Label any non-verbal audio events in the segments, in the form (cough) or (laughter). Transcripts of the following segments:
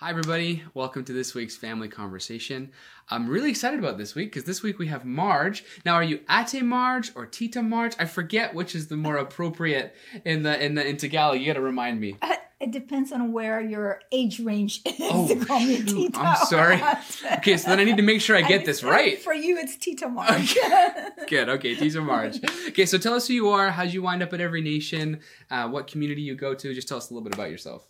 Hi, everybody. Welcome to this week's family conversation. I'm really excited about this week because this week we have Marge. Now, are you Ate Marge or Tita Marge? I forget which is the more (laughs) appropriate in the in the in Tagalog. You got to remind me. Uh, it depends on where your age range is Oh, (laughs) to call me. Tita. I'm sorry. Okay, so then I need to make sure I (laughs) get this right. For you, it's Tita Marge. Good. Okay, Tita Marge. Okay, so tell us who you are. How'd you wind up at Every Nation? Uh, what community you go to? Just tell us a little bit about yourself.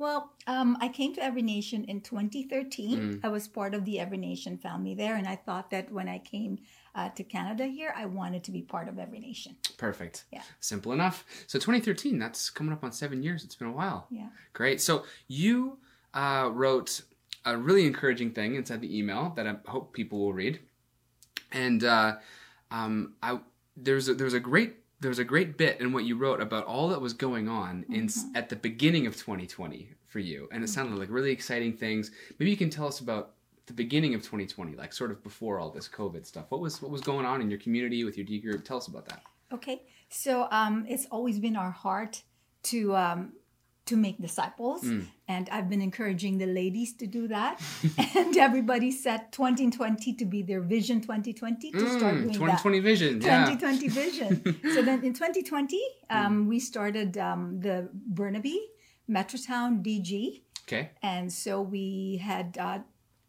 Well, um, I came to Every Nation in 2013. Mm. I was part of the Every Nation family there, and I thought that when I came uh, to Canada here, I wanted to be part of Every Nation. Perfect. Yeah. Simple enough. So 2013. That's coming up on seven years. It's been a while. Yeah. Great. So you uh, wrote a really encouraging thing inside the email that I hope people will read, and uh, um, I there's a, there was a great there was a great bit in what you wrote about all that was going on in s at the beginning of 2020 for you, and it sounded like really exciting things. Maybe you can tell us about the beginning of 2020, like sort of before all this COVID stuff. What was what was going on in your community with your D group? Tell us about that. Okay, so um, it's always been our heart to um, to make disciples, Mm. and I've been encouraging the ladies to do that. (laughs) and everybody set 2020 to be their vision 2020 to start Mm, doing 2020 vision. Yeah. 2020 vision. (laughs) so then in 2020, um, we started um, the Burnaby Metrotown DG, Okay. and so we had. Uh,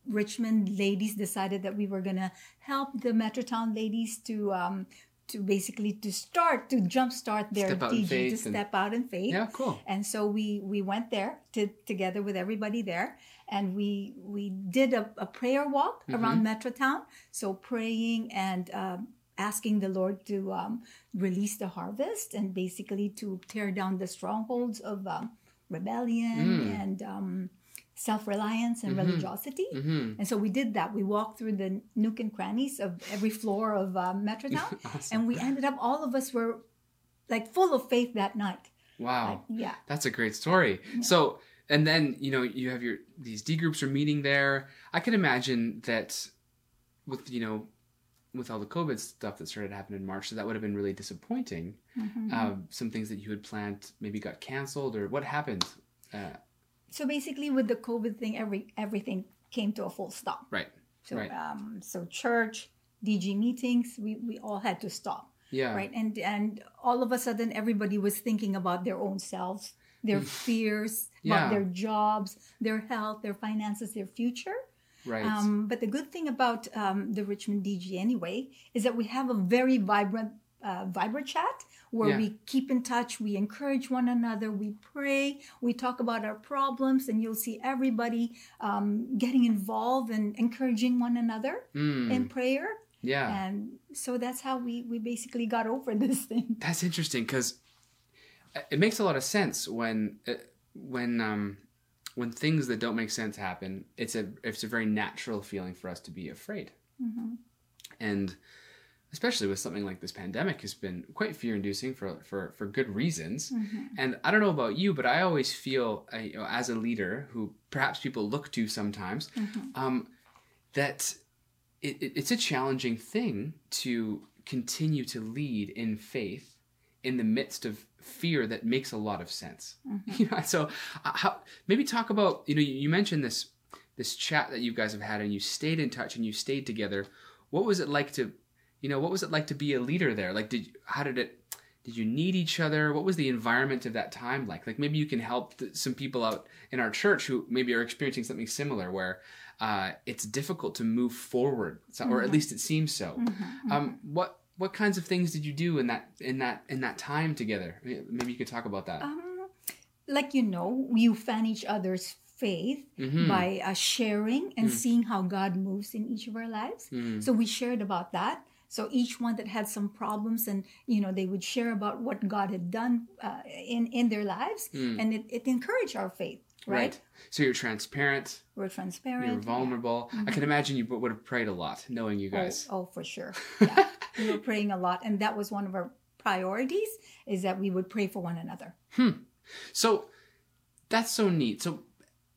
Richmond ladies decided that we were gonna help the Metrotown ladies to um, to basically to start to jumpstart their Step DG to step out in faith. Yeah. Cool. And so we we went there to together with everybody there, and we we did a, a prayer walk Mm-hmm. around Metrotown. So praying and um, asking the Lord to um, release the harvest and basically to tear down the strongholds of um, rebellion Mm. and um, self reliance and Mhm. religiosity. Mm-hmm. And so we did that. We walked through the nook and crannies of every floor of uh, Metrotown, (laughs) awesome. and we ended up all of us were like full of faith that night. Wow. Like, yeah. That's a great story. So, and then you know you have your these D groups are meeting there. I can imagine that with you know with all the COVID stuff that started happening in March, so that would have been really disappointing. Mhm. Um, some things that you had planned maybe got canceled, or what happened? Uh, so basically, with the COVID thing, every everything came to a full stop. right. So Right. um, so church, DG meetings, we, we all had to stop, Yeah. right? And and all of a sudden, everybody was thinking about their own selves, their (laughs) fears. Yeah. about their jobs, their health, their finances, their future. Right. Um, but the good thing about um, the Richmond DG anyway is that we have a very vibrant, uh, vibrant chat where Yeah. we keep in touch, we encourage one another, we pray, we talk about our problems, and you'll see everybody um, getting involved and encouraging one another Mm, in prayer. yeah. And so that's how we, we basically got over (laughs) this thing. That's interesting because it makes a lot of sense when uh, when um, when things that don't make sense happen. It's a it's a very natural feeling for us to be afraid, Mhm. and especially with something like this pandemic has been quite fear inducing for for for good reasons. Mhm. And I don't know about you, but I always feel uh, you know, as a leader who perhaps people look to sometimes Mhm. um, that it, it, it's a challenging thing to continue to lead in faith in the midst of fear that makes a lot of sense. Mhm. (laughs) You know, so uh, how maybe talk about you know you, mentioned this this chat that you guys have had and you stayed in touch and you stayed together. What was it like to you know what was it like to be a leader there? Like did how did it did you need each other? What was the environment of that time like? Like maybe you can help th- some people out in our church who maybe are experiencing something similar where uh, it's difficult to move forward, so, or at least it seems so. Mhm. Um, what what kinds of things did you do in that in that in that time together? Maybe you could talk about that. Um, like you know, you fan each other's faith Mhm. by uh, sharing and Mm. seeing how God moves in each of our lives. Mm. So we shared about that. So each one that had some problems, and you know, they would share about what God had done uh, in in their lives, Mm. and it, it encouraged our faith. Right? Right. So you're transparent. We're transparent. You're vulnerable. I can imagine you would have prayed a lot, knowing you yeah. Oh, guys. Oh, for sure. (laughs) Yeah, we were praying a lot, and that was one of our priorities. Is that we would pray for one another. Hmm. So that's so neat. So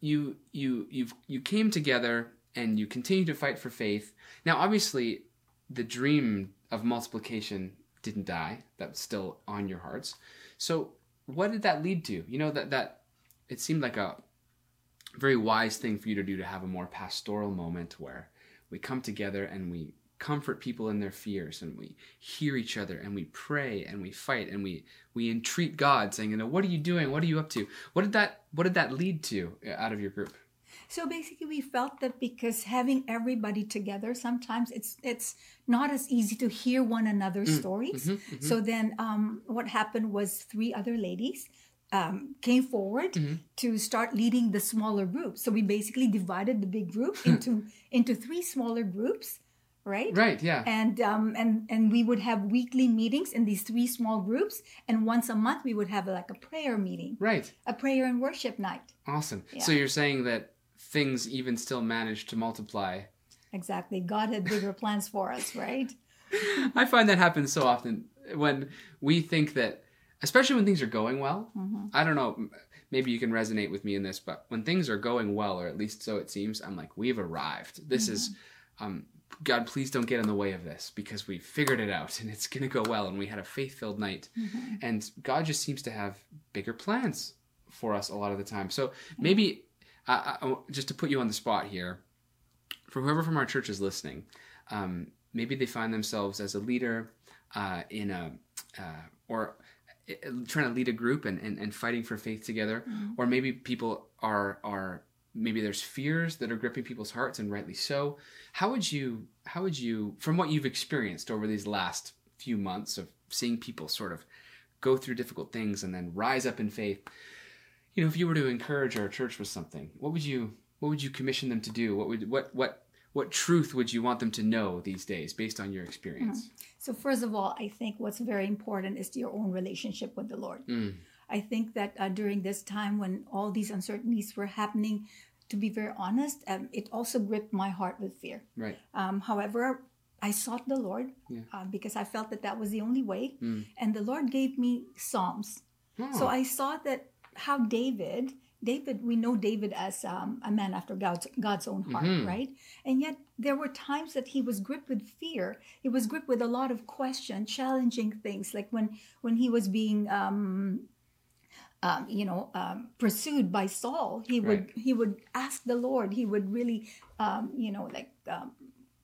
you you you've you came together and you continue to fight for faith. Now, obviously, the dream of multiplication didn't die. That's still on your hearts. So what did that lead to? You know that that it seemed like a very wise thing for you to do to have a more pastoral moment where we come together and we comfort people in their fears and we hear each other and we pray and we fight and we we entreat God saying you know what are you doing? What are you up to? What did that what did that lead to uh, out of your group? So basically, we felt that because having everybody together, sometimes it's it's not as easy to hear one another's Mm, stories. mm-hmm, So then, um, what happened was three other ladies um, came forward Mm-hmm. to start leading the smaller groups. So we basically divided the big group into into three smaller groups, right? right yeah And um, and and we would have weekly meetings in these three small groups, and once a month we would have like a prayer meeting, right a prayer and worship night. awesome Yeah. so you're saying that things even still manage to multiply Exactly. God had bigger plans for us, right? (laughs) I find that happens so often when we think that, especially when things are going well. I don't know, maybe you can resonate with me in this, but when things are going well, or at least so it seems, I'm like, we've arrived. This is, um, God, please don't get in the way of this because we figured it out (laughs) and it's going to go well. And we had a faith filled night. And God just seems to have bigger plans for us a lot of the time. So maybe, uh, I, just to put you on the spot here, for whoever from our church is listening, um, maybe they find themselves as a leader uh, in a uh, or trying to lead a group and, and, and fighting for faith together, mm-hmm. or maybe people are are maybe there's fears that are gripping people's hearts and rightly so. How would you how would you from what you've experienced over these last few months of seeing people sort of go through difficult things and then rise up in faith? You know, if you were to encourage our church with something, what would you what would you commission them to do? What would what what what truth would you want them to know these days based on your experience? So, first of all, I think what's very important is your own relationship with the Lord. Mm. I think that uh, during this time when all these uncertainties were happening, to be very honest, um, it also gripped my heart with fear. Right. Um, however, I sought the Lord Yeah. uh, because I felt that that was the only way. Mm. And the Lord gave me Psalms. So Oh. I saw that how David, David, we know David as um, a man after God's, God's own heart, Mhm. right? And yet there were times that he was gripped with fear. He was gripped with a lot of question, challenging things, like when when he was being. Um, um, you know, um, pursued by Saul, he would he would ask the Lord. He would really, um, you know, like um,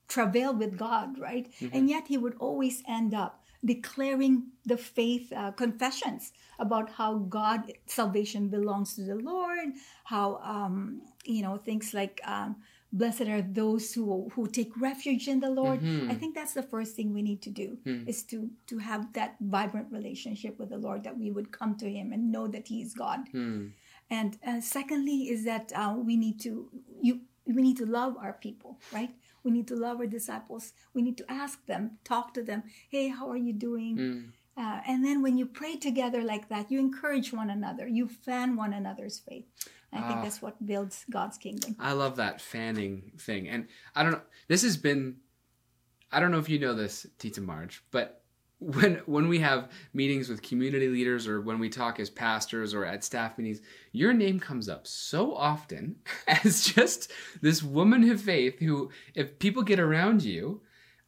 travail with God, right? And yet he would always end up declaring the faith uh, confessions about how God salvation belongs to the Lord, how um, you know things like um, blessed are those who who take refuge in the Lord. I think that's the first thing we need to do is to to have that vibrant relationship with the Lord that we would come to Him and know that He is God. Hmm. And uh, secondly, is that uh, we need to you we need to love our people, right? We need to love our disciples. We need to ask them, talk to them. Hey, how are you doing? Mm. Uh, and then when you pray together like that, you encourage one another. You fan one another's faith. I think Ah. that's what builds God's kingdom. I love that fanning thing. And I don't know, this has been, I don't know if you know this, Tita Marge, but when when we have meetings with community leaders or when we talk as pastors or at staff meetings, your name comes up so often (laughs) as just this woman of faith who, if people get around you,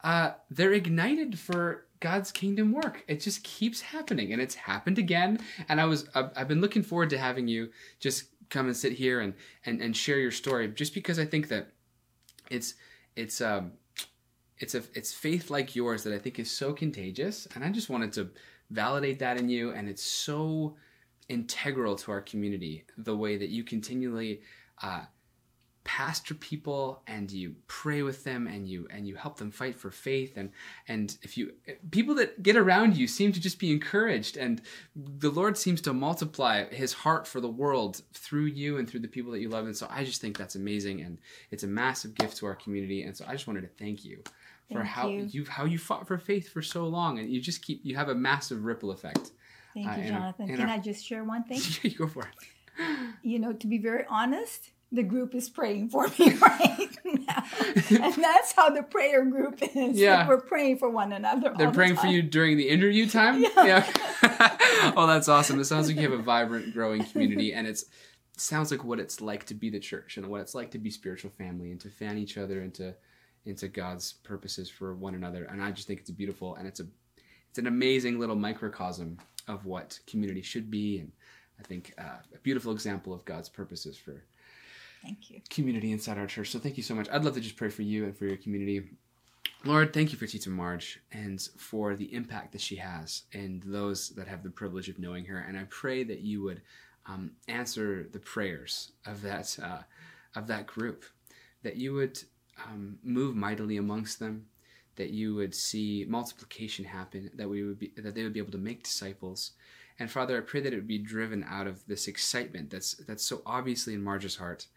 uh, they're ignited for God's kingdom work. It just keeps happening, and it's happened again. And I was, I've, I've been looking forward to having you just come and sit here and and and share your story, just because I think that it's it's um it's a it's faith like yours that I think is so contagious, and I just wanted to validate that in you, and it's so integral to our community the way that you continually uh, pastor people and you pray with them and you and you help them fight for faith. And and if you people that get around you seem to just be encouraged and the lord seems to multiply his heart for the world through you and through the people that you love. And so i just think that's amazing and it's a massive gift to our community. And so i just wanted to thank you for Thank how you. you how you fought for faith for so long and you just keep you have a massive ripple effect Thank Uh, you, our- Jonathan. in Can our- I just share one thing? (laughs) you go for it you know, to be very honest, the group is praying for me (laughs) right now. (laughs) and that's how the prayer group is. Yeah. We're praying for one another. They're all the praying for you during the interview time. Yeah. oh, that's awesome. It sounds like you have a vibrant, growing community, and it's it sounds like what it's like to be the church and what it's like to be spiritual family and to fan each other into into God's purposes for one another. And I just think it's beautiful, and it's a it's an amazing little microcosm of what community should be, and I think uh, a beautiful example of God's purposes for Thank you. community inside our church. So thank you so much. I'd love to just pray for you and for your community. Lord, thank you for Tita Marge and for the impact that she has and those that have the privilege of knowing her. And I pray that you would um, answer the prayers of that uh, of that group, that you would um, move mightily amongst them, that you would see multiplication happen, that we would be that they would be able to make disciples. And Father, I pray that it would be driven out of this excitement that's that's so obviously in Marge's heart,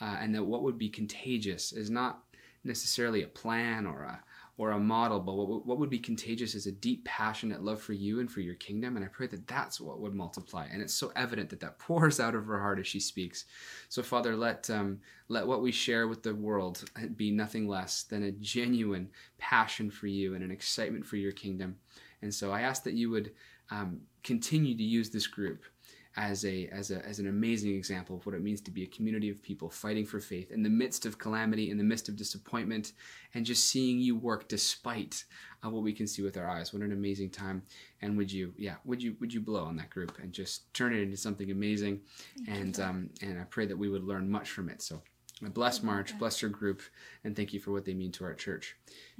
uh, and that what would be contagious is not necessarily a plan or a or a model, but what, what would be contagious is a deep, passionate love for you and for your kingdom. And I pray that that's what would multiply. And it's so evident that that (laughs) pours out of her heart as she speaks. So, Father, let um, let what we share with the world be nothing less than a genuine passion for you and an excitement for your kingdom. And so, I ask that you would um, continue to use this group as a as a as an amazing example of what it means to be a community of people fighting for faith in the midst of calamity, in the midst of disappointment, and just seeing you work despite uh, what we can see with our eyes. What an amazing time! And would you, yeah, would you would you blow on that group and just turn it into something amazing? Thank and um, and I pray that we would learn much from it. So. Bless Marge, bless your group, and thank you for what they mean to our church.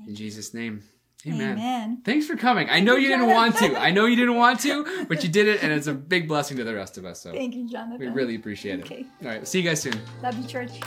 In Jesus' name, amen. Amen. Thanks for coming. I know you didn't want to. I know you didn't want to, (laughs) but you did it, and it's a big blessing to the rest of us. So Thank you, Jonathan. we really appreciate it. Okay. All right, see you guys soon. Love you, church.